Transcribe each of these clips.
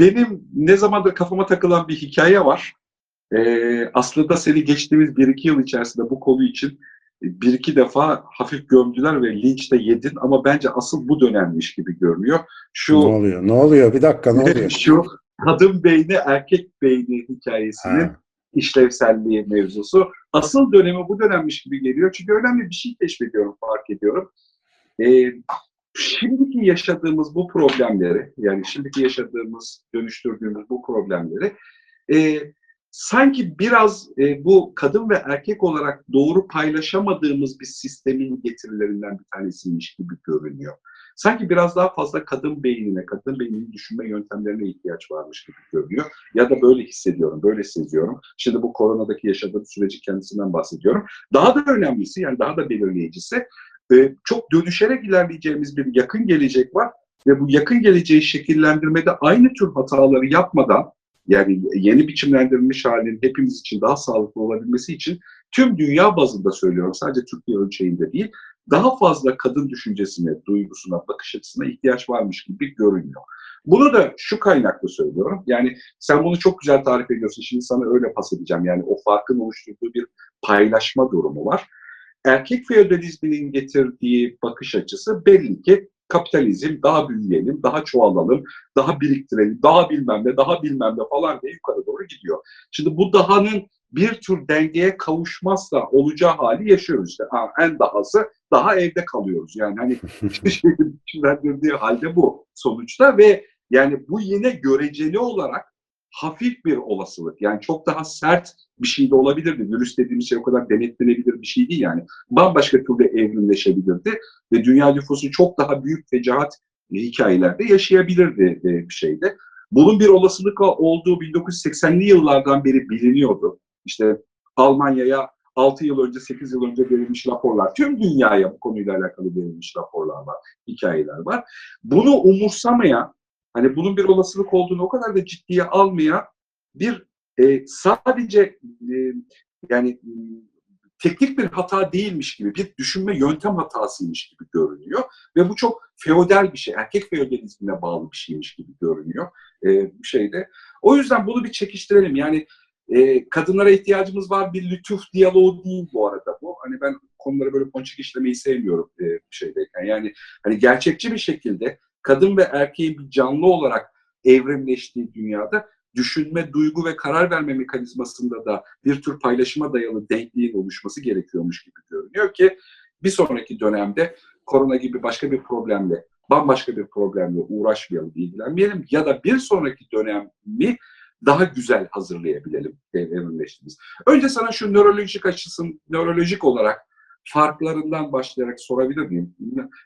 benim ne zamandır kafama takılan bir hikaye var. Ee, aslında seni geçtiğimiz bir iki yıl içerisinde bu konu için bir iki defa hafif gömdüler ve linç de yedin ama bence asıl bu dönemmiş gibi görünüyor. Şu Ne oluyor? Ne oluyor? Bir dakika ne oluyor? şu kadın beyni erkek beyni hikayesinin Ha. işlevselliği mevzusu. Asıl dönemi bu dönemmiş gibi geliyor. Çünkü önemli bir şey keşfediyorum, fark ediyorum. Ee, şimdiki yaşadığımız bu problemleri, yani şimdiki yaşadığımız, dönüştürdüğümüz bu problemleri e, sanki biraz e, bu kadın ve erkek olarak doğru paylaşamadığımız bir sistemin getirilerinden bir tanesiymiş gibi görünüyor. Sanki biraz daha fazla kadın beynine, kadın beyninin düşünme yöntemlerine ihtiyaç varmış gibi görünüyor. Ya da böyle hissediyorum, böyle seziyorum. Şimdi bu koronadaki yaşadığım süreci kendisinden bahsediyorum. Daha da önemlisi, yani daha da belirleyicisi, çok dönüşerek ilerleyeceğimiz bir yakın gelecek var. Ve bu yakın geleceği şekillendirmede aynı tür hataları yapmadan, yani yeni biçimlendirilmiş halinin hepimiz için daha sağlıklı olabilmesi için tüm dünya bazında söylüyorum, sadece Türkiye ölçeğinde değil, daha fazla kadın düşüncesine, duygusuna, bakış açısına ihtiyaç varmış gibi görünüyor. Bunu da şu kaynaklı söylüyorum. Yani sen bunu çok güzel tarif ediyorsun. Şimdi sana öyle pas edeceğim. Yani o farkın oluşturduğu bir paylaşma durumu var. Erkek feodalizminin getirdiği bakış açısı belli ki kapitalizm daha büyüyelim, daha çoğalalım, daha biriktirelim, daha bilmem ne, daha bilmem ne falan diye yukarı doğru gidiyor. Şimdi bu dahanın bir tür dengeye kavuşmazsa olacağı hali yaşıyoruz işte. Ha, en dahası daha evde kalıyoruz. Yani hani şeyin içinlendirdiği halde bu sonuçta ve yani bu yine göreceli olarak hafif bir olasılık. Yani çok daha sert bir şey de olabilirdi. Virüs dediğimiz şey o kadar denetlenebilir bir şey değil yani. Bambaşka türde evrimleşebilirdi ve dünya nüfusu çok daha büyük fecaat hikayelerde yaşayabilirdi e, bir şeyde. Bunun bir olasılık olduğu 1980'li yıllardan beri biliniyordu. İşte Almanya'ya 6 yıl önce, 8 yıl önce verilmiş raporlar, tüm dünyaya bu konuyla alakalı verilmiş raporlar var, hikayeler var. Bunu umursamayan, hani bunun bir olasılık olduğunu o kadar da ciddiye almayan bir e, sadece e, yani e, teknik bir hata değilmiş gibi, bir düşünme yöntem hatasıymış gibi görünüyor. Ve bu çok feodal bir şey, erkek feodalizmine bağlı bir şeymiş gibi görünüyor e, şeyde. O yüzden bunu bir çekiştirelim. Yani e, kadınlara ihtiyacımız var bir lütuf diyaloğu değil bu arada bu. Hani ben konuları böyle ponçik işlemeyi sevmiyorum e, şeydeyken. Yani hani gerçekçi bir şekilde kadın ve erkeğin bir canlı olarak evrimleştiği dünyada düşünme, duygu ve karar verme mekanizmasında da bir tür paylaşıma dayalı denkliğin oluşması gerekiyormuş gibi görünüyor ki bir sonraki dönemde korona gibi başka bir problemle, bambaşka bir problemle uğraşmayalım, ilgilenmeyelim ya da bir sonraki dönemi daha güzel hazırlayabilelim evrimleştiğimiz. Önce sana şu nörolojik açısın, nörolojik olarak farklarından başlayarak sorabilir miyim?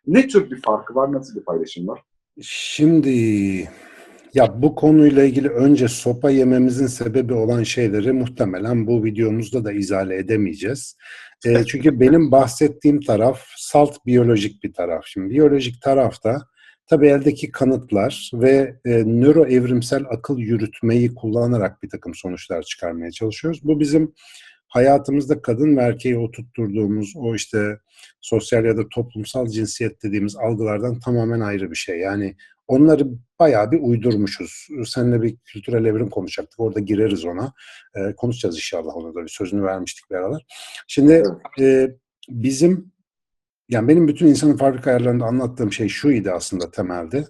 Ne tür bir farkı var, nasıl bir paylaşım var? Şimdi ya bu konuyla ilgili önce sopa yememizin sebebi olan şeyleri muhtemelen bu videomuzda da izale edemeyeceğiz. E, çünkü benim bahsettiğim taraf salt biyolojik bir taraf. Şimdi biyolojik tarafta tabii eldeki kanıtlar ve e, nöro evrimsel akıl yürütmeyi kullanarak bir takım sonuçlar çıkarmaya çalışıyoruz. Bu bizim hayatımızda kadın ve erkeği oturtturduğumuz o işte sosyal ya da toplumsal cinsiyet dediğimiz algılardan tamamen ayrı bir şey. Yani onları bayağı bir uydurmuşuz. Seninle bir kültürel evrim konuşacaktık. Orada gireriz ona. E, konuşacağız inşallah onu da bir sözünü vermiştik beraber. Şimdi e, bizim yani benim bütün insanın fabrika ayarlarında anlattığım şey şuydu aslında temelde.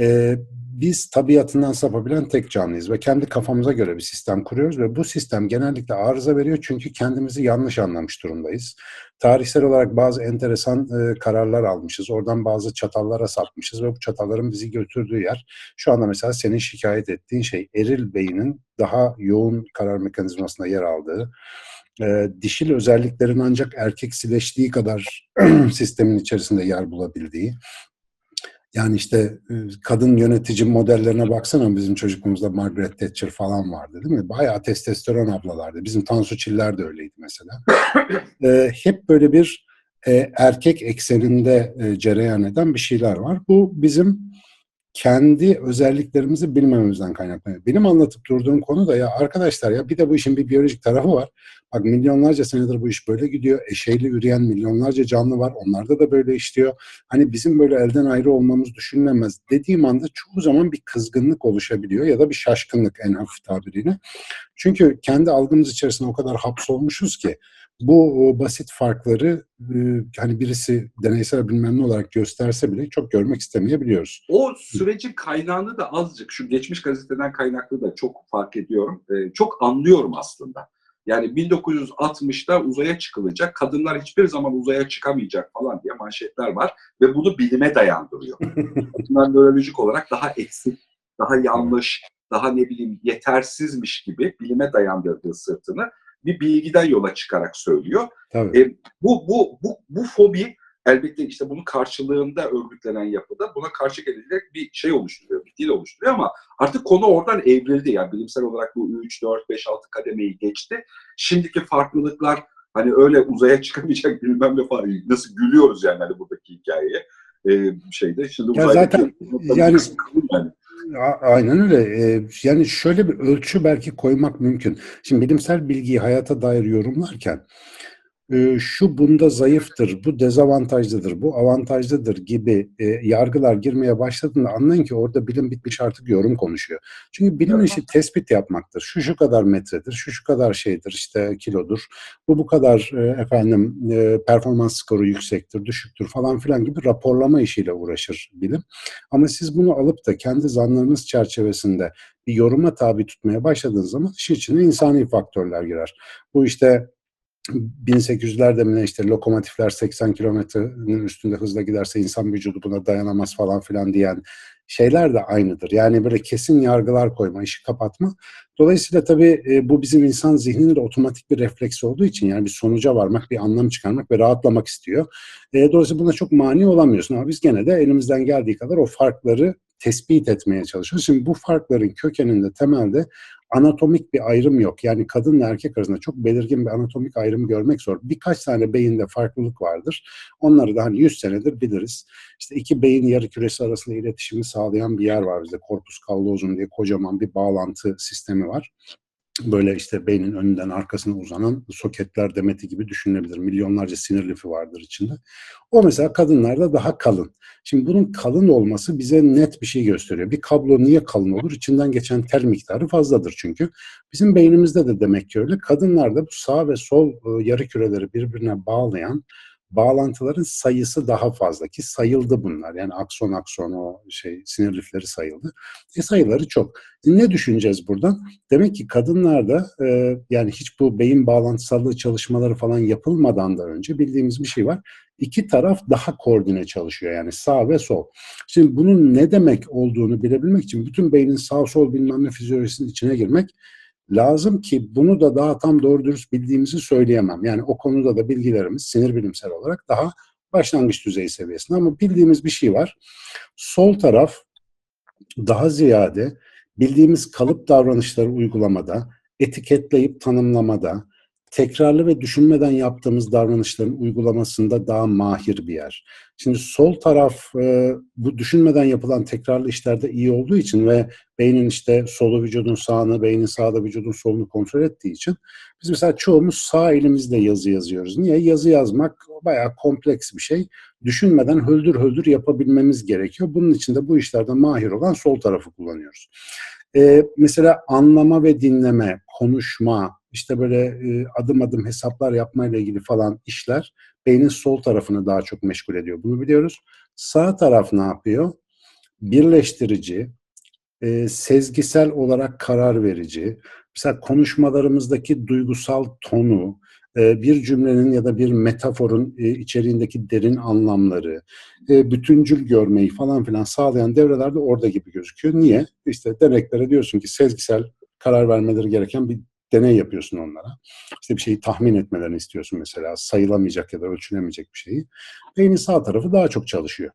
Ee, biz tabiatından sapabilen tek canlıyız ve kendi kafamıza göre bir sistem kuruyoruz ve bu sistem genellikle arıza veriyor çünkü kendimizi yanlış anlamış durumdayız. Tarihsel olarak bazı enteresan e, kararlar almışız. Oradan bazı çatallara sapmışız ve bu çatalların bizi götürdüğü yer şu anda mesela senin şikayet ettiğin şey eril beynin daha yoğun karar mekanizmasında yer aldığı e, dişil özelliklerin ancak erkeksileştiği kadar sistemin içerisinde yer bulabildiği. Yani işte kadın yönetici modellerine baksana bizim çocukluğumuzda Margaret Thatcher falan vardı değil mi? Bayağı testosteron ablalardı. Bizim Tansu Çiller de öyleydi mesela. e, hep böyle bir e, erkek ekseninde e, cereyan eden bir şeyler var. Bu bizim kendi özelliklerimizi bilmememizden kaynaklanıyor. Benim anlatıp durduğum konu da ya arkadaşlar ya bir de bu işin bir biyolojik tarafı var. Bak milyonlarca senedir bu iş böyle gidiyor. Eşeğli üreyen milyonlarca canlı var. Onlarda da böyle işliyor. Hani bizim böyle elden ayrı olmamız düşünülemez. Dediğim anda çoğu zaman bir kızgınlık oluşabiliyor ya da bir şaşkınlık en hafif tabiriyle. Çünkü kendi algımız içerisinde o kadar hapsolmuşuz ki bu basit farkları hani birisi deneysel bilmem ne olarak gösterse bile çok görmek istemeyebiliyoruz. O sürecin kaynağını da azıcık şu geçmiş gazeteden kaynaklı da çok fark ediyorum. Çok anlıyorum aslında. Yani 1960'da uzaya çıkılacak, kadınlar hiçbir zaman uzaya çıkamayacak falan diye manşetler var ve bunu bilime dayandırıyor. kadınlar nörolojik olarak daha eksik, daha yanlış, daha ne bileyim yetersizmiş gibi bilime dayandırdığı sırtını bir bilgiden yola çıkarak söylüyor. Tabii. E, bu, bu, bu, bu fobi elbette işte bunun karşılığında örgütlenen yapıda buna karşı gelecek bir şey oluşturuyor, bir dil oluşturuyor ama artık konu oradan evrildi. Yani bilimsel olarak bu 3, 4, 5, 6 kademeyi geçti. Şimdiki farklılıklar hani öyle uzaya çıkamayacak bilmem ne falan. Nasıl gülüyoruz yani hani buradaki hikayeye. Ee, şeyde şimdi ya zaten yani, yani Aynen öyle. Yani şöyle bir ölçü belki koymak mümkün. Şimdi bilimsel bilgiyi hayata dair yorumlarken şu bunda zayıftır, bu dezavantajlıdır, bu avantajlıdır gibi yargılar girmeye başladığında anlayın ki orada bilim bitmiş artık yorum konuşuyor. Çünkü bilim işi tespit yapmaktır. Şu şu kadar metredir, şu şu kadar şeydir, işte kilodur. Bu bu kadar efendim performans skoru yüksektir, düşüktür falan filan gibi raporlama işiyle uğraşır bilim. Ama siz bunu alıp da kendi zanlarınız çerçevesinde bir yoruma tabi tutmaya başladığınız zaman işin içine insani faktörler girer. Bu işte 1800'lerde mi işte lokomotifler 80 kilometrenin üstünde hızla giderse insan vücudu buna dayanamaz falan filan diyen şeyler de aynıdır. Yani böyle kesin yargılar koyma, işi kapatma. Dolayısıyla tabii e, bu bizim insan zihninin otomatik bir refleks olduğu için yani bir sonuca varmak, bir anlam çıkarmak ve rahatlamak istiyor. E, dolayısıyla buna çok mani olamıyorsun ama biz gene de elimizden geldiği kadar o farkları tespit etmeye çalışıyoruz. Şimdi bu farkların kökeninde temelde anatomik bir ayrım yok. Yani kadınla erkek arasında çok belirgin bir anatomik ayrım görmek zor. Birkaç tane beyinde farklılık vardır. Onları da hani 100 senedir biliriz. İşte iki beyin yarı küresi arasında iletişimi sağlayan bir yer var bizde. Corpus callosum diye kocaman bir bağlantı sistemi var böyle işte beynin önünden arkasına uzanan soketler demeti gibi düşünülebilir. Milyonlarca sinir lifi vardır içinde. O mesela kadınlarda daha kalın. Şimdi bunun kalın olması bize net bir şey gösteriyor. Bir kablo niye kalın olur? İçinden geçen tel miktarı fazladır çünkü. Bizim beynimizde de demek ki öyle. Kadınlarda bu sağ ve sol ıı, yarı küreleri birbirine bağlayan bağlantıların sayısı daha fazla ki sayıldı bunlar. Yani akson akson o şey sinir lifleri sayıldı. E sayıları çok. E ne düşüneceğiz buradan? Demek ki kadınlarda e, yani hiç bu beyin bağlantısallığı çalışmaları falan yapılmadan da önce bildiğimiz bir şey var. İki taraf daha koordine çalışıyor yani sağ ve sol. Şimdi bunun ne demek olduğunu bilebilmek için bütün beynin sağ sol bilmem ne fizyolojisinin içine girmek lazım ki bunu da daha tam doğru dürüst bildiğimizi söyleyemem. Yani o konuda da bilgilerimiz sinir bilimsel olarak daha başlangıç düzeyi seviyesinde ama bildiğimiz bir şey var. Sol taraf daha ziyade bildiğimiz kalıp davranışları uygulamada, etiketleyip tanımlamada, tekrarlı ve düşünmeden yaptığımız davranışların uygulamasında daha mahir bir yer. Şimdi sol taraf e, bu düşünmeden yapılan tekrarlı işlerde iyi olduğu için ve beynin işte solu vücudun sağını, beynin sağda vücudun solunu kontrol ettiği için biz mesela çoğumuz sağ elimizle yazı yazıyoruz. Niye? Yazı yazmak bayağı kompleks bir şey. Düşünmeden höldür höldür yapabilmemiz gerekiyor. Bunun için de bu işlerde mahir olan sol tarafı kullanıyoruz. Ee, mesela anlama ve dinleme, konuşma, işte böyle e, adım adım hesaplar yapmayla ilgili falan işler beynin sol tarafını daha çok meşgul ediyor. Bunu biliyoruz. Sağ taraf ne yapıyor? Birleştirici, e, sezgisel olarak karar verici, mesela konuşmalarımızdaki duygusal tonu, e, bir cümlenin ya da bir metaforun e, içeriğindeki derin anlamları, e, bütüncül görmeyi falan filan sağlayan devreler de orada gibi gözüküyor. Niye? İşte deneklere diyorsun ki sezgisel karar vermeleri gereken bir deney yapıyorsun onlara. İşte bir şeyi tahmin etmelerini istiyorsun mesela. Sayılamayacak ya da ölçülemeyecek bir şeyi. Beynin sağ tarafı daha çok çalışıyor.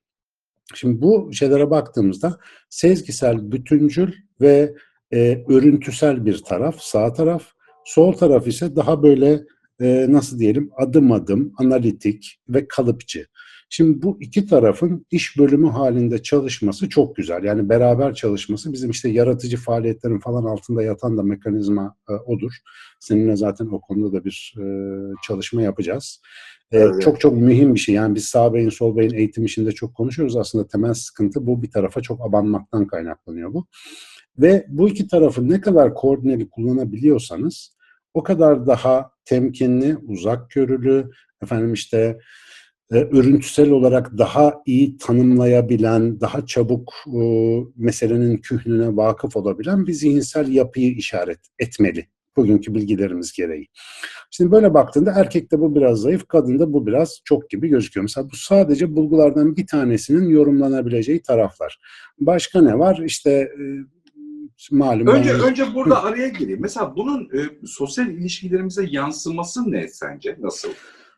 Şimdi bu şeylere baktığımızda sezgisel, bütüncül ve e, örüntüsel bir taraf, sağ taraf. Sol taraf ise daha böyle e, nasıl diyelim adım adım, analitik ve kalıpçı. Şimdi bu iki tarafın iş bölümü halinde çalışması çok güzel. Yani beraber çalışması bizim işte yaratıcı faaliyetlerin falan altında yatan da mekanizma e, odur. Seninle zaten o konuda da bir e, çalışma yapacağız. E, evet. Çok çok mühim bir şey. Yani biz sağ beyin sol beyin eğitim işinde çok konuşuyoruz. Aslında temel sıkıntı bu bir tarafa çok abanmaktan kaynaklanıyor bu. Ve bu iki tarafı ne kadar koordineli kullanabiliyorsanız o kadar daha temkinli, uzak görülü, efendim işte e, örüntüsel olarak daha iyi tanımlayabilen, daha çabuk e, meselenin kühnüne vakıf olabilen bir zihinsel yapıyı işaret etmeli. Bugünkü bilgilerimiz gereği. Şimdi böyle baktığında erkekte bu biraz zayıf, kadında bu biraz çok gibi gözüküyor. Mesela bu sadece bulgulardan bir tanesinin yorumlanabileceği taraflar. Başka ne var? İşte e, malum. Önce yani... önce burada araya gireyim. Mesela bunun e, sosyal ilişkilerimize yansıması ne sence? Nasıl?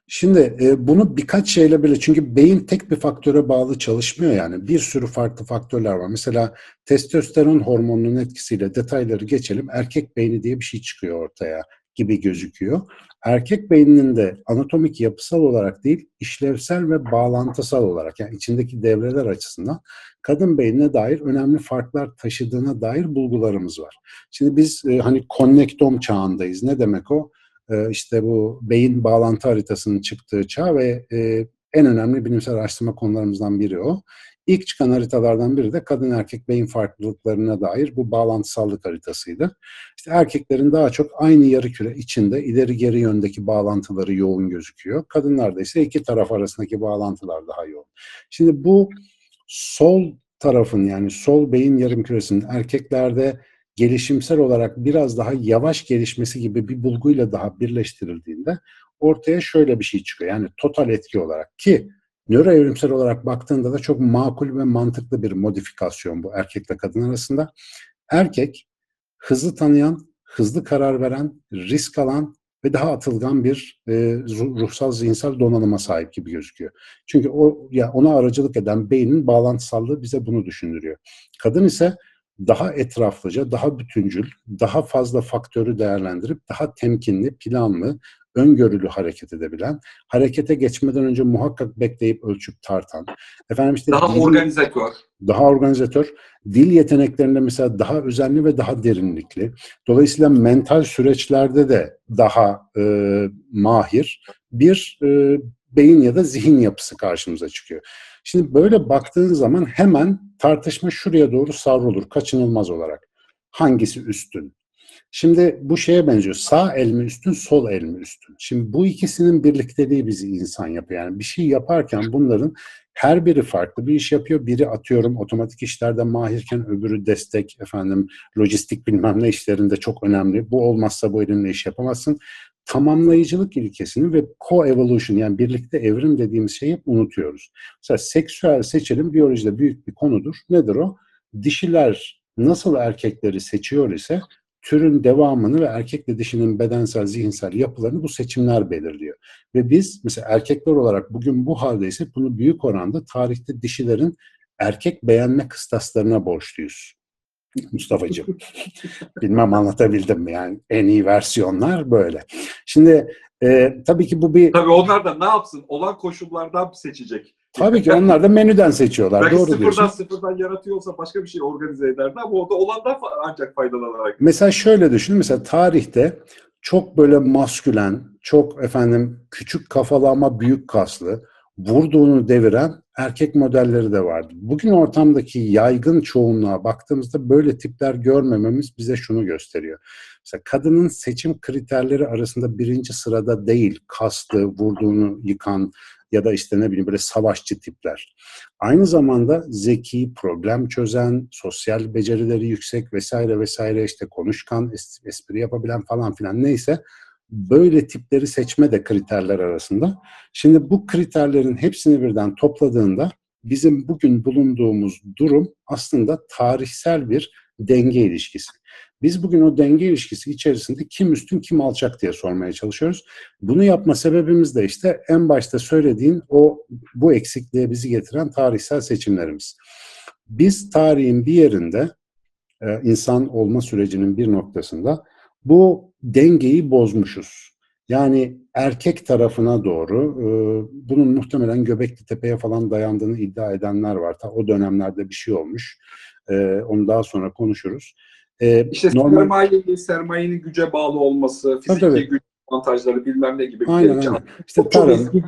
Şimdi e, bunu birkaç şeyle bile çünkü beyin tek bir faktöre bağlı çalışmıyor yani bir sürü farklı faktörler var. Mesela testosteron hormonunun etkisiyle detayları geçelim. Erkek beyni diye bir şey çıkıyor ortaya gibi gözüküyor. Erkek beyninin de anatomik yapısal olarak değil, işlevsel ve bağlantısal olarak yani içindeki devreler açısından kadın beynine dair önemli farklar taşıdığına dair bulgularımız var. Şimdi biz e, hani konnektom çağındayız. Ne demek o? E, işte bu beyin bağlantı haritasının çıktığı çağ ve e, en önemli bilimsel araştırma konularımızdan biri o. İlk çıkan haritalardan biri de kadın erkek beyin farklılıklarına dair bu bağlantısallık haritasıydı. İşte erkeklerin daha çok aynı yarı küre içinde ileri geri yöndeki bağlantıları yoğun gözüküyor. Kadınlarda ise iki taraf arasındaki bağlantılar daha yoğun. Şimdi bu sol tarafın yani sol beyin yarım küresinin erkeklerde gelişimsel olarak biraz daha yavaş gelişmesi gibi bir bulguyla daha birleştirildiğinde ortaya şöyle bir şey çıkıyor. Yani total etki olarak ki nöroevrimsel olarak baktığında da çok makul ve mantıklı bir modifikasyon bu erkekle kadın arasında. Erkek hızlı tanıyan, hızlı karar veren, risk alan ve daha atılgan bir e, ruhsal zihinsel donanıma sahip gibi gözüküyor. Çünkü o ya ona aracılık eden beynin bağlantısallığı bize bunu düşündürüyor. Kadın ise daha etraflıca, daha bütüncül, daha fazla faktörü değerlendirip daha temkinli, planlı, öngörülü hareket edebilen, harekete geçmeden önce muhakkak bekleyip ölçüp tartan, efendim işte daha dil, organizatör. Daha organizatör. Dil yeteneklerinde mesela daha özenli ve daha derinlikli. Dolayısıyla mental süreçlerde de daha e, mahir bir e, beyin ya da zihin yapısı karşımıza çıkıyor. Şimdi böyle baktığın zaman hemen tartışma şuraya doğru savrulur kaçınılmaz olarak. Hangisi üstün? Şimdi bu şeye benziyor. Sağ el mi üstün, sol el mi üstün? Şimdi bu ikisinin birlikteliği bizi insan yapıyor. Yani bir şey yaparken bunların her biri farklı bir iş yapıyor. Biri atıyorum otomatik işlerde mahirken öbürü destek, efendim lojistik bilmem ne işlerinde çok önemli. Bu olmazsa bu elinle iş yapamazsın. Tamamlayıcılık ilkesini ve co-evolution yani birlikte evrim dediğimiz şeyi unutuyoruz. Mesela seksüel seçilim biyolojide büyük bir konudur. Nedir o? Dişiler nasıl erkekleri seçiyor ise türün devamını ve erkekle dişinin bedensel, zihinsel yapılarını bu seçimler belirliyor. Ve biz mesela erkekler olarak bugün bu haldeysek bunu büyük oranda tarihte dişilerin erkek beğenme kıstaslarına borçluyuz. Mustafa'cığım. Bilmem anlatabildim mi? Yani en iyi versiyonlar böyle. Şimdi e, tabii ki bu bir... Tabii onlar da ne yapsın? Olan koşullardan seçecek. Tabii ki onlar da menüden seçiyorlar. Belki Doğru sıfırdan diyorsun. sıfırdan yaratıyorsa başka bir şey organize ederdi ama o da olandan ancak faydalanarak. Mesela şöyle düşün. Mesela tarihte çok böyle maskülen, çok efendim küçük kafalı ama büyük kaslı, vurduğunu deviren erkek modelleri de vardı. Bugün ortamdaki yaygın çoğunluğa baktığımızda böyle tipler görmememiz bize şunu gösteriyor. Mesela kadının seçim kriterleri arasında birinci sırada değil, kaslı, vurduğunu yıkan, ya da işte ne bileyim böyle savaşçı tipler. Aynı zamanda zeki, problem çözen, sosyal becerileri yüksek vesaire vesaire işte konuşkan, espri yapabilen falan filan neyse böyle tipleri seçme de kriterler arasında. Şimdi bu kriterlerin hepsini birden topladığında bizim bugün bulunduğumuz durum aslında tarihsel bir denge ilişkisi. Biz bugün o denge ilişkisi içerisinde kim üstün kim alçak diye sormaya çalışıyoruz. Bunu yapma sebebimiz de işte en başta söylediğin o bu eksikliğe bizi getiren tarihsel seçimlerimiz. Biz tarihin bir yerinde e, insan olma sürecinin bir noktasında bu dengeyi bozmuşuz. Yani erkek tarafına doğru e, bunun muhtemelen Göbekli Tepe'ye falan dayandığını iddia edenler var. Ta o dönemlerde bir şey olmuş. E, onu daha sonra konuşuruz. E, işte normal... sermaye, sermayenin güce bağlı olması, fiziki tabii, güç avantajları bilmem ne gibi. Aynen aynen. İşte tarım,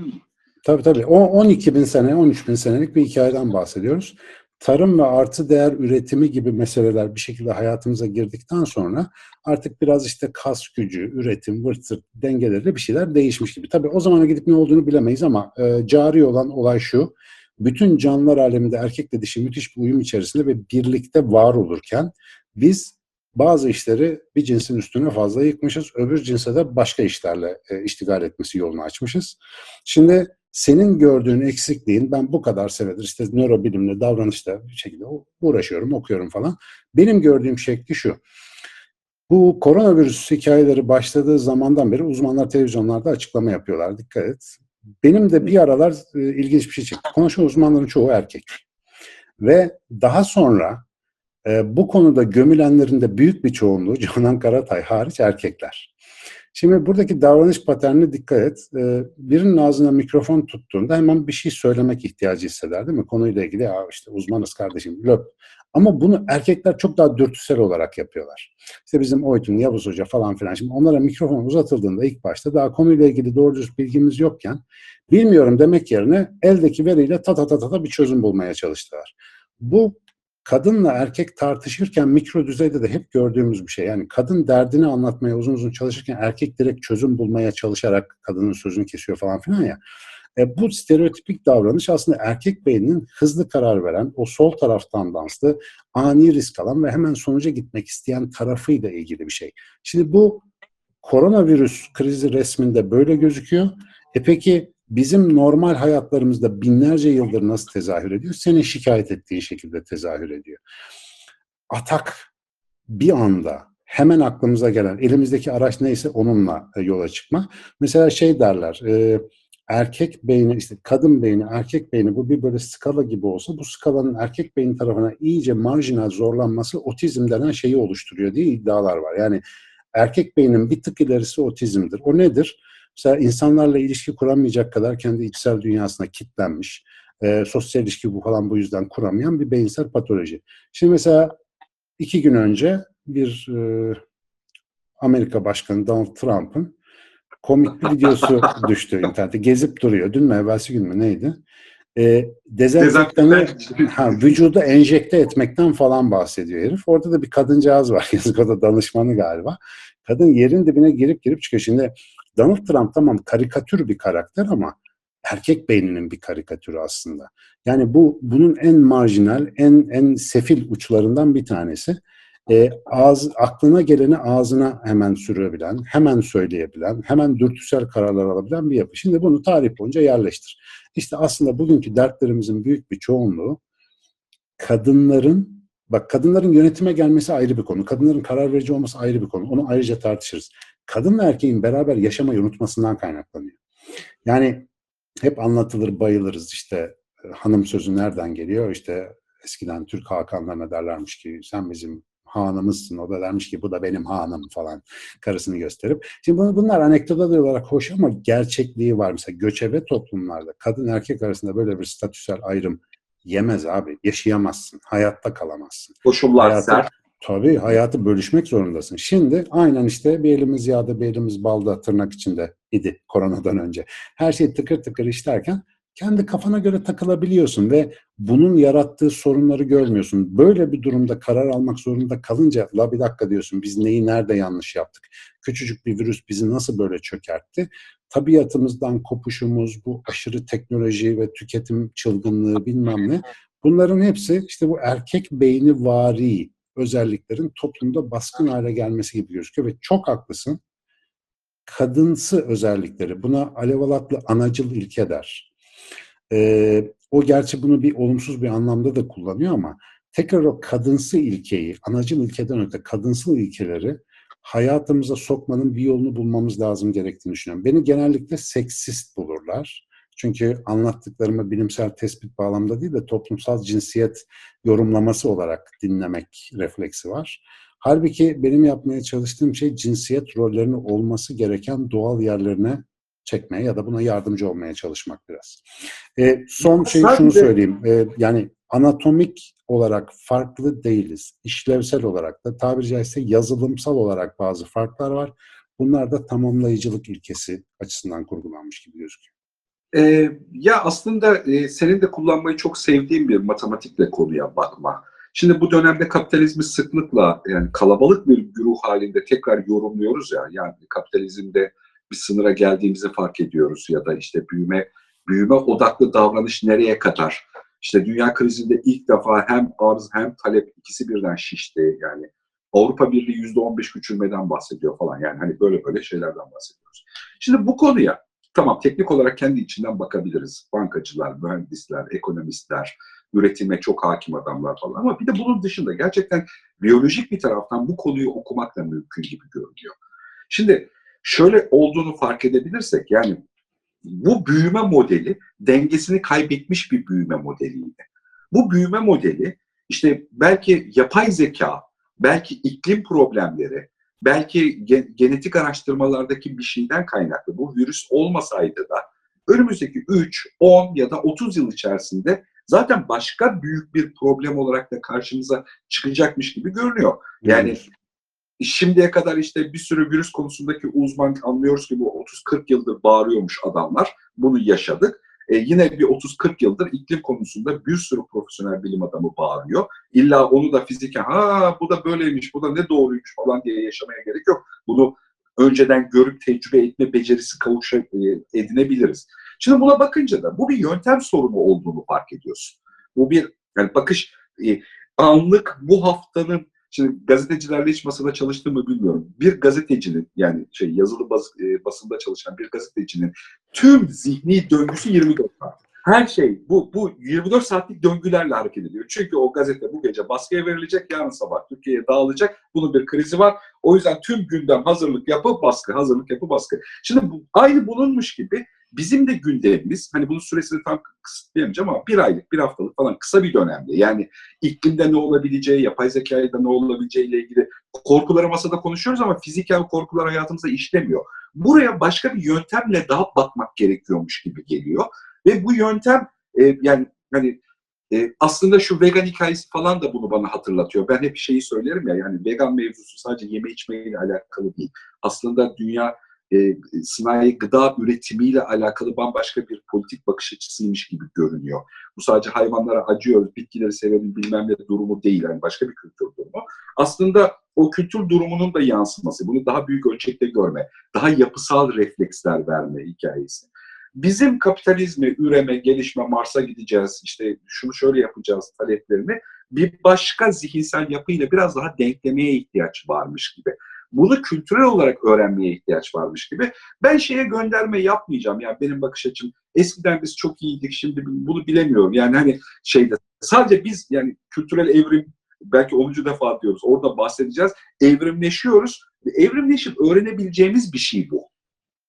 tabii tabii. O 12 bin sene, 13 bin senelik bir hikayeden bahsediyoruz tarım ve artı değer üretimi gibi meseleler bir şekilde hayatımıza girdikten sonra artık biraz işte kas gücü, üretim, vırt zırt dengeleriyle bir şeyler değişmiş gibi. Tabii o zamana gidip ne olduğunu bilemeyiz ama e, cari olan olay şu. Bütün canlılar aleminde erkekle dişi müthiş bir uyum içerisinde ve birlikte var olurken biz bazı işleri bir cinsin üstüne fazla yıkmışız. Öbür cinse de başka işlerle e, iştigal etmesi yolunu açmışız. Şimdi senin gördüğün eksikliğin ben bu kadar senedir işte nörobilimle, davranışla bir şekilde uğraşıyorum, okuyorum falan. Benim gördüğüm şekli şu. Bu koronavirüs hikayeleri başladığı zamandan beri uzmanlar televizyonlarda açıklama yapıyorlar. Dikkat et. Benim de bir aralar e, ilginç bir şey çıktı. Konuşan uzmanların çoğu erkek. Ve daha sonra e, bu konuda gömülenlerin de büyük bir çoğunluğu Canan Karatay hariç erkekler. Şimdi buradaki davranış paternine dikkat et. Ee, birinin ağzına mikrofon tuttuğunda hemen bir şey söylemek ihtiyacı hisseder değil mi? Konuyla ilgili ya işte uzmanız kardeşim löp. Ama bunu erkekler çok daha dürtüsel olarak yapıyorlar. İşte bizim Oytun, Yavuz Hoca falan filan. Şimdi onlara mikrofon uzatıldığında ilk başta daha konuyla ilgili doğru düz bilgimiz yokken bilmiyorum demek yerine eldeki veriyle ta ta ta ta bir çözüm bulmaya çalıştılar. Bu kadınla erkek tartışırken mikro düzeyde de hep gördüğümüz bir şey. Yani kadın derdini anlatmaya uzun uzun çalışırken erkek direkt çözüm bulmaya çalışarak kadının sözünü kesiyor falan filan ya. E, bu stereotipik davranış aslında erkek beyninin hızlı karar veren, o sol taraftan danslı, ani risk alan ve hemen sonuca gitmek isteyen tarafıyla ilgili bir şey. Şimdi bu koronavirüs krizi resminde böyle gözüküyor. E peki bizim normal hayatlarımızda binlerce yıldır nasıl tezahür ediyor? Senin şikayet ettiğin şekilde tezahür ediyor. Atak bir anda hemen aklımıza gelen elimizdeki araç neyse onunla e, yola çıkma. Mesela şey derler e, erkek beyni işte kadın beyni erkek beyni bu bir böyle skala gibi olsa bu skalanın erkek beyni tarafına iyice marjinal zorlanması otizm denen şeyi oluşturuyor diye iddialar var. Yani erkek beynin bir tık ilerisi otizmdir. O nedir? Mesela insanlarla ilişki kuramayacak kadar kendi içsel dünyasına kilitlenmiş, e, sosyal ilişki bu falan bu yüzden kuramayan bir beyinsel patoloji. Şimdi mesela iki gün önce bir e, Amerika Başkanı Donald Trump'ın komik bir videosu düştü internete. Gezip duruyor. Dün mü evvelsi gün mü neydi? E, dezenfektanı ha, vücuda enjekte etmekten falan bahsediyor herif. Orada da bir kadıncağız var. Yazık o da danışmanı galiba. Kadın yerin dibine girip girip çıkıyor. Şimdi Donald Trump tamam karikatür bir karakter ama erkek beyninin bir karikatürü aslında. Yani bu bunun en marjinal, en en sefil uçlarından bir tanesi. E, ağız, aklına geleni ağzına hemen sürebilen, hemen söyleyebilen, hemen dürtüsel kararlar alabilen bir yapı. Şimdi bunu tarih boyunca yerleştir. İşte aslında bugünkü dertlerimizin büyük bir çoğunluğu kadınların Bak kadınların yönetime gelmesi ayrı bir konu. Kadınların karar verici olması ayrı bir konu. Onu ayrıca tartışırız kadınla erkeğin beraber yaşamayı unutmasından kaynaklanıyor. Yani hep anlatılır, bayılırız işte e, hanım sözü nereden geliyor? İşte eskiden Türk hakanlarına derlermiş ki sen bizim hanımızsın. O da dermiş ki bu da benim hanım falan karısını gösterip. Şimdi bunu, bunlar anekdotlar olarak hoş ama gerçekliği var. Mesela göçebe toplumlarda kadın erkek arasında böyle bir statüsel ayrım yemez abi. Yaşayamazsın. Hayatta kalamazsın. Koşullar Hayatı, sert. Tabii hayatı bölüşmek zorundasın. Şimdi aynen işte bir elimiz yağda bir elimiz balda tırnak içinde idi koronadan önce. Her şey tıkır tıkır işlerken kendi kafana göre takılabiliyorsun ve bunun yarattığı sorunları görmüyorsun. Böyle bir durumda karar almak zorunda kalınca la bir dakika diyorsun biz neyi nerede yanlış yaptık? Küçücük bir virüs bizi nasıl böyle çökertti? Tabiatımızdan kopuşumuz, bu aşırı teknoloji ve tüketim çılgınlığı bilmem ne. Bunların hepsi işte bu erkek beyni vari özelliklerin toplumda baskın hale gelmesi gibi gözüküyor ve çok haklısın. Kadınsı özellikleri, buna Alev Alatlı anacıl ilke der. Ee, o gerçi bunu bir olumsuz bir anlamda da kullanıyor ama tekrar o kadınsı ilkeyi, anacıl ilkeden öte kadınsıl ilkeleri hayatımıza sokmanın bir yolunu bulmamız lazım gerektiğini düşünüyorum. Beni genellikle seksist bulurlar. Çünkü anlattıklarımı bilimsel tespit bağlamda değil de toplumsal cinsiyet yorumlaması olarak dinlemek refleksi var. Halbuki benim yapmaya çalıştığım şey cinsiyet rollerinin olması gereken doğal yerlerine çekmeye ya da buna yardımcı olmaya çalışmak biraz. E, son şey şunu söyleyeyim. E, yani anatomik olarak farklı değiliz. İşlevsel olarak da tabiri caizse yazılımsal olarak bazı farklar var. Bunlar da tamamlayıcılık ilkesi açısından kurgulanmış gibi gözüküyor. Ee, ya aslında e, senin de kullanmayı çok sevdiğin bir matematikle konuya bakma. Şimdi bu dönemde kapitalizmi sıklıkla yani kalabalık bir güruh halinde tekrar yorumluyoruz ya. Yani kapitalizmde bir sınıra geldiğimizi fark ediyoruz ya da işte büyüme büyüme odaklı davranış nereye kadar? İşte dünya krizinde ilk defa hem arz hem talep ikisi birden şişti. Yani Avrupa Birliği yüzde on beş küçülmeden bahsediyor falan. Yani hani böyle böyle şeylerden bahsediyoruz. Şimdi bu konuya tamam teknik olarak kendi içinden bakabiliriz. Bankacılar, mühendisler, ekonomistler, üretime çok hakim adamlar falan. Ama bir de bunun dışında gerçekten biyolojik bir taraftan bu konuyu okumak da mümkün gibi görünüyor. Şimdi şöyle olduğunu fark edebilirsek yani bu büyüme modeli dengesini kaybetmiş bir büyüme modeliydi. Bu büyüme modeli işte belki yapay zeka, belki iklim problemleri, belki gen- genetik araştırmalardaki bir şeyden kaynaklı. Bu virüs olmasaydı da önümüzdeki 3, 10 ya da 30 yıl içerisinde zaten başka büyük bir problem olarak da karşımıza çıkacakmış gibi görünüyor. Yani şimdiye kadar işte bir sürü virüs konusundaki uzman anlıyoruz ki bu 30-40 yıldır bağırıyormuş adamlar. Bunu yaşadık. E, yine bir 30-40 yıldır iklim konusunda bir sürü profesyonel bilim adamı bağırıyor. İlla onu da fiziken ha bu da böyleymiş, bu da ne doğruymuş falan diye yaşamaya gerek yok. Bunu önceden görüp tecrübe etme becerisi kavuşa e, edinebiliriz. Şimdi buna bakınca da bu bir yöntem sorunu olduğunu fark ediyorsun. Bu bir yani bakış e, anlık bu haftanın Şimdi gazetecilerle hiç masada çalıştığımı bilmiyorum. Bir gazetecinin yani şey yazılı bas, e, basında çalışan bir gazetecinin tüm zihni döngüsü 24 saat. Her şey bu bu 24 saatlik döngülerle hareket ediyor. Çünkü o gazete bu gece baskıya verilecek, yarın sabah Türkiye'ye dağılacak. Bunun bir krizi var. O yüzden tüm gündem hazırlık yapı baskı, hazırlık yapı baskı. Şimdi bu, aynı bulunmuş gibi bizim de gündemimiz, hani bunun süresini tam kısıtlayamayacağım ama bir aylık, bir haftalık falan kısa bir dönemde. Yani iklimde ne olabileceği, yapay zekayla ne olabileceği ile ilgili korkuları masada konuşuyoruz ama fiziksel korkular hayatımıza işlemiyor. Buraya başka bir yöntemle daha bakmak gerekiyormuş gibi geliyor. Ve bu yöntem e, yani hani e, aslında şu vegan hikayesi falan da bunu bana hatırlatıyor. Ben hep şeyi söylerim ya yani vegan mevzusu sadece yeme içmeyle alakalı değil. Aslında dünya e, sanayi gıda üretimiyle alakalı bambaşka bir politik bakış açısıymış gibi görünüyor. Bu sadece hayvanlara acıyoruz, bitkileri sevelim bilmem ne durumu değil. Yani başka bir kültür durumu. Aslında o kültür durumunun da yansıması, bunu daha büyük ölçekte görme, daha yapısal refleksler verme hikayesi. Bizim kapitalizmi, üreme, gelişme, Mars'a gideceğiz, işte şunu şöyle yapacağız taleplerini bir başka zihinsel yapıyla biraz daha denklemeye ihtiyaç varmış gibi bunu kültürel olarak öğrenmeye ihtiyaç varmış gibi. Ben şeye gönderme yapmayacağım. Yani benim bakış açım eskiden biz çok iyiydik şimdi bunu bilemiyorum. Yani hani şeyde sadece biz yani kültürel evrim belki 10. defa diyoruz. Orada bahsedeceğiz. Evrimleşiyoruz. Evrimleşip öğrenebileceğimiz bir şey bu.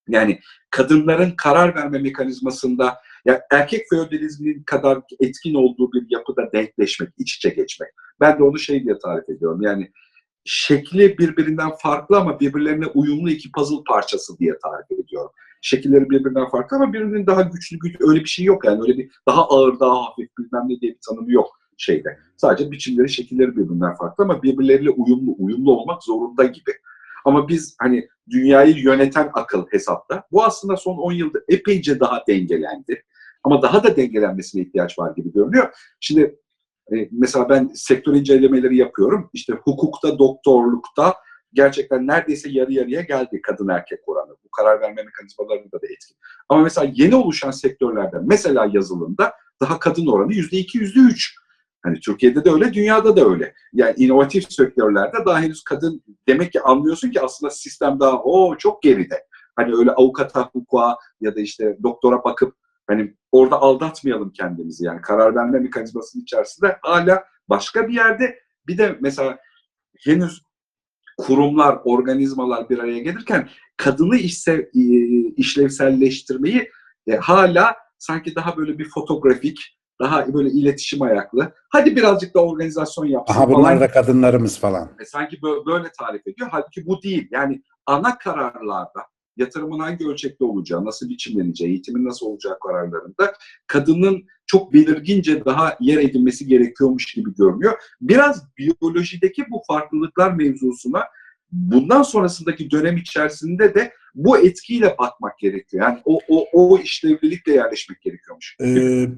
Yani kadınların karar verme mekanizmasında yani erkek feodalizminin kadar etkin olduğu bir yapıda denkleşmek, iç içe geçmek. Ben de onu şey diye tarif ediyorum. Yani şekli birbirinden farklı ama birbirlerine uyumlu iki puzzle parçası diye tarif ediyorum. Şekilleri birbirinden farklı ama birbirinin daha güçlü güç öyle bir şey yok yani öyle bir daha ağır daha hafif bilmem ne diye bir tanımı yok şeyde. Sadece biçimleri şekilleri birbirinden farklı ama birbirleriyle uyumlu uyumlu olmak zorunda gibi. Ama biz hani dünyayı yöneten akıl hesapta bu aslında son 10 yılda epeyce daha dengelendi. Ama daha da dengelenmesine ihtiyaç var gibi görünüyor. Şimdi e, mesela ben sektör incelemeleri yapıyorum. İşte hukukta, doktorlukta gerçekten neredeyse yarı yarıya geldi kadın erkek oranı. Bu karar verme mekanizmalarında da etkin. Ama mesela yeni oluşan sektörlerde, mesela yazılımda daha kadın oranı yüzde iki, yüzde üç. Hani Türkiye'de de öyle, dünyada da öyle. Yani inovatif sektörlerde daha henüz kadın demek ki anlıyorsun ki aslında sistem daha o çok geride. Hani öyle avukata, hukuka ya da işte doktora bakıp hani orada aldatmayalım kendimizi yani karar verme mekanizmasının içerisinde hala başka bir yerde bir de mesela henüz kurumlar, organizmalar bir araya gelirken kadını işse, işlevselleştirmeyi e, hala sanki daha böyle bir fotoğrafik, daha böyle iletişim ayaklı. Hadi birazcık da organizasyon yapsın Aha bunlar da kadınlarımız falan. E, sanki böyle, böyle tarif ediyor. Halbuki bu değil. Yani ana kararlarda yatırımın hangi ölçekte olacağı, nasıl biçimleneceği, eğitimin nasıl olacağı kararlarında kadının çok belirgince daha yer edinmesi gerekiyormuş gibi görünüyor. Biraz biyolojideki bu farklılıklar mevzusuna bundan sonrasındaki dönem içerisinde de bu etkiyle bakmak gerekiyor. Yani o, o, o işlevlilikle yerleşmek gerekiyormuş. Ee,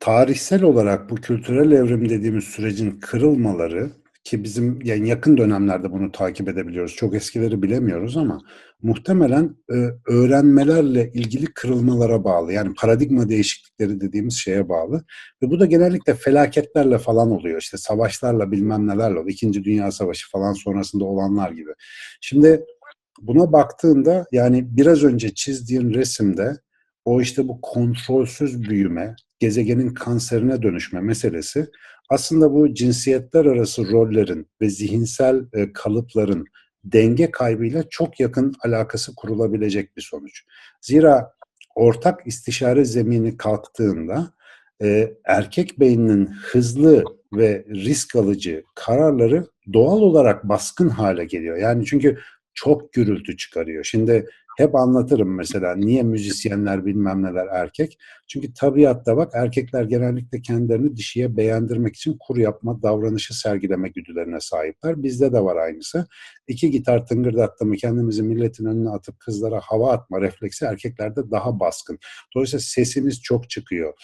tarihsel olarak bu kültürel evrim dediğimiz sürecin kırılmaları ki bizim yani yakın dönemlerde bunu takip edebiliyoruz. Çok eskileri bilemiyoruz ama muhtemelen e, öğrenmelerle ilgili kırılmalara bağlı. Yani paradigma değişiklikleri dediğimiz şeye bağlı. Ve bu da genellikle felaketlerle falan oluyor. İşte savaşlarla bilmem nelerle oluyor. İkinci Dünya Savaşı falan sonrasında olanlar gibi. Şimdi buna baktığında yani biraz önce çizdiğin resimde o işte bu kontrolsüz büyüme, gezegenin kanserine dönüşme meselesi aslında bu cinsiyetler arası rollerin ve zihinsel e, kalıpların denge kaybıyla çok yakın alakası kurulabilecek bir sonuç. Zira ortak istişare zemini kalktığında e, erkek beyninin hızlı ve risk alıcı kararları doğal olarak baskın hale geliyor. Yani çünkü çok gürültü çıkarıyor. Şimdi hep anlatırım mesela niye müzisyenler bilmem neler erkek. Çünkü tabiatta bak erkekler genellikle kendilerini dişiye beğendirmek için kur yapma davranışı sergileme güdülerine sahipler. Bizde de var aynısı. İki gitar tıngırdattı mı kendimizi milletin önüne atıp kızlara hava atma refleksi erkeklerde daha baskın. Dolayısıyla sesimiz çok çıkıyor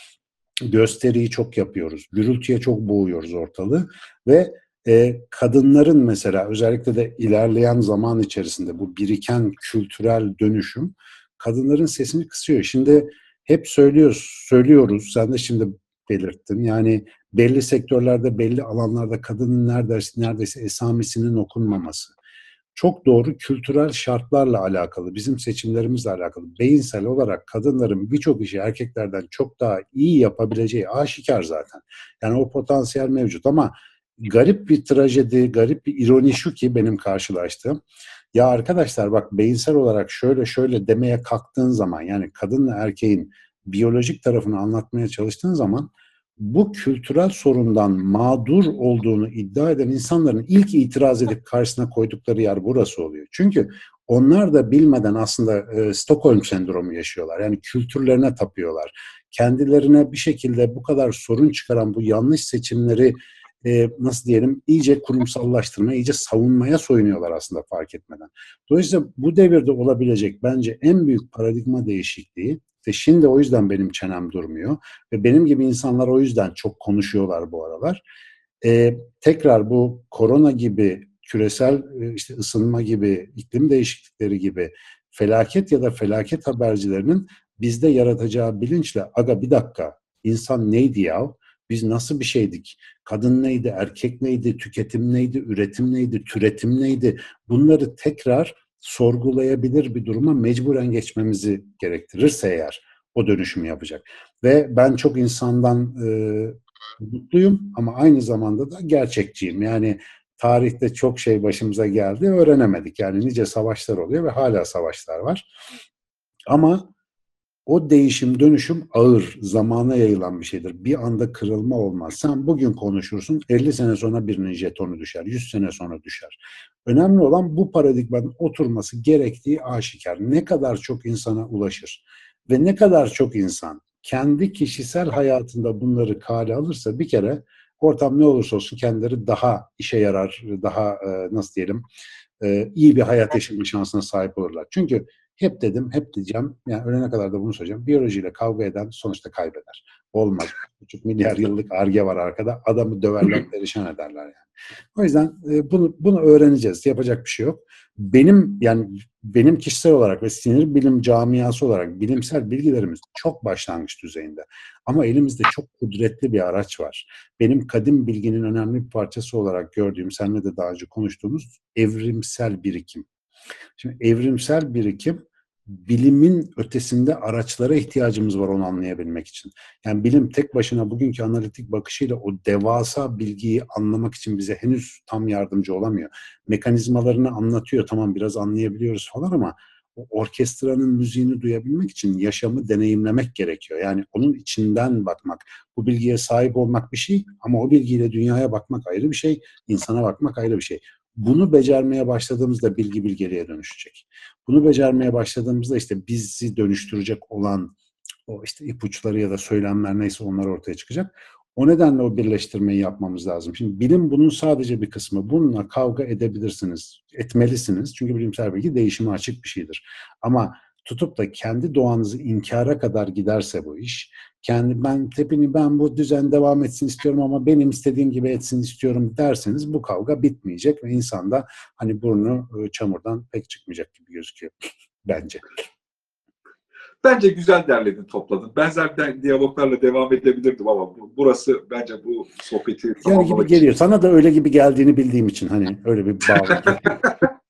gösteriyi çok yapıyoruz. Gürültüye çok boğuyoruz ortalığı ve e, kadınların mesela özellikle de ilerleyen zaman içerisinde bu biriken kültürel dönüşüm kadınların sesini kısıyor. Şimdi hep söylüyoruz, söylüyoruz. Sen de şimdi belirttin. Yani belli sektörlerde, belli alanlarda kadının neredeyse, neredeyse esamisinin okunmaması. Çok doğru kültürel şartlarla alakalı, bizim seçimlerimizle alakalı. Beyinsel olarak kadınların birçok işi erkeklerden çok daha iyi yapabileceği aşikar zaten. Yani o potansiyel mevcut ama garip bir trajedi, garip bir ironi şu ki benim karşılaştığım. Ya arkadaşlar bak beyinsel olarak şöyle şöyle demeye kalktığın zaman yani kadınla erkeğin biyolojik tarafını anlatmaya çalıştığın zaman bu kültürel sorundan mağdur olduğunu iddia eden insanların ilk itiraz edip karşısına koydukları yer burası oluyor. Çünkü onlar da bilmeden aslında e, Stockholm sendromu yaşıyorlar. Yani kültürlerine tapıyorlar. Kendilerine bir şekilde bu kadar sorun çıkaran bu yanlış seçimleri e, nasıl diyelim iyice kurumsallaştırmaya, iyice savunmaya soyunuyorlar aslında fark etmeden. Dolayısıyla bu devirde olabilecek bence en büyük paradigma değişikliği ve şimdi o yüzden benim çenem durmuyor ve benim gibi insanlar o yüzden çok konuşuyorlar bu aralar. E, tekrar bu korona gibi küresel işte ısınma gibi, iklim değişiklikleri gibi felaket ya da felaket habercilerinin bizde yaratacağı bilinçle aga bir dakika insan neydi ya? Biz nasıl bir şeydik? Kadın neydi, erkek neydi, tüketim neydi, üretim neydi, türetim neydi? Bunları tekrar sorgulayabilir bir duruma mecburen geçmemizi gerektirirse eğer o dönüşümü yapacak. Ve ben çok insandan e, mutluyum ama aynı zamanda da gerçekçiyim. Yani tarihte çok şey başımıza geldi, öğrenemedik. Yani nice savaşlar oluyor ve hala savaşlar var. Ama o değişim, dönüşüm ağır, zamana yayılan bir şeydir. Bir anda kırılma olmaz. Sen bugün konuşursun, 50 sene sonra birinin jetonu düşer, 100 sene sonra düşer. Önemli olan bu paradigmanın oturması gerektiği aşikar. Ne kadar çok insana ulaşır ve ne kadar çok insan kendi kişisel hayatında bunları kale alırsa bir kere ortam ne olursa olsun kendileri daha işe yarar, daha nasıl diyelim iyi bir hayat yaşama şansına sahip olurlar. Çünkü hep dedim, hep diyeceğim, yani ölene kadar da bunu söyleyeceğim. Biyolojiyle kavga eden sonuçta kaybeder. Olmaz. Buçuk milyar yıllık arge var arkada. Adamı döverler, perişan ederler yani. O yüzden e, bunu bunu öğreneceğiz. Yapacak bir şey yok. Benim yani benim kişisel olarak ve sinir bilim camiası olarak bilimsel bilgilerimiz çok başlangıç düzeyinde. Ama elimizde çok kudretli bir araç var. Benim kadim bilginin önemli bir parçası olarak gördüğüm, seninle de daha önce konuştuğumuz evrimsel birikim. Şimdi evrimsel birikim bilimin ötesinde araçlara ihtiyacımız var onu anlayabilmek için. Yani bilim tek başına bugünkü analitik bakışıyla o devasa bilgiyi anlamak için bize henüz tam yardımcı olamıyor. Mekanizmalarını anlatıyor tamam biraz anlayabiliyoruz falan ama o orkestranın müziğini duyabilmek için yaşamı deneyimlemek gerekiyor. Yani onun içinden bakmak, bu bilgiye sahip olmak bir şey ama o bilgiyle dünyaya bakmak ayrı bir şey, insana bakmak ayrı bir şey. Bunu becermeye başladığımızda bilgi bilgeliğe dönüşecek. Bunu becermeye başladığımızda işte bizi dönüştürecek olan o işte ipuçları ya da söylemler neyse onlar ortaya çıkacak. O nedenle o birleştirmeyi yapmamız lazım. Şimdi bilim bunun sadece bir kısmı. Bununla kavga edebilirsiniz, etmelisiniz. Çünkü bilimsel bilgi değişime açık bir şeydir. Ama tutup da kendi doğanızı inkara kadar giderse bu iş, kendi ben tepini ben bu düzen devam etsin istiyorum ama benim istediğim gibi etsin istiyorum derseniz bu kavga bitmeyecek ve insanda hani burnu e, çamurdan pek çıkmayacak gibi gözüküyor bence. Bence güzel derledin, topladın. Benzer diyaloglarla devam edebilirdim ama bu, burası bence bu sohbeti Yani gibi için- geliyor. Sana da öyle gibi geldiğini bildiğim için hani öyle bir bağlı.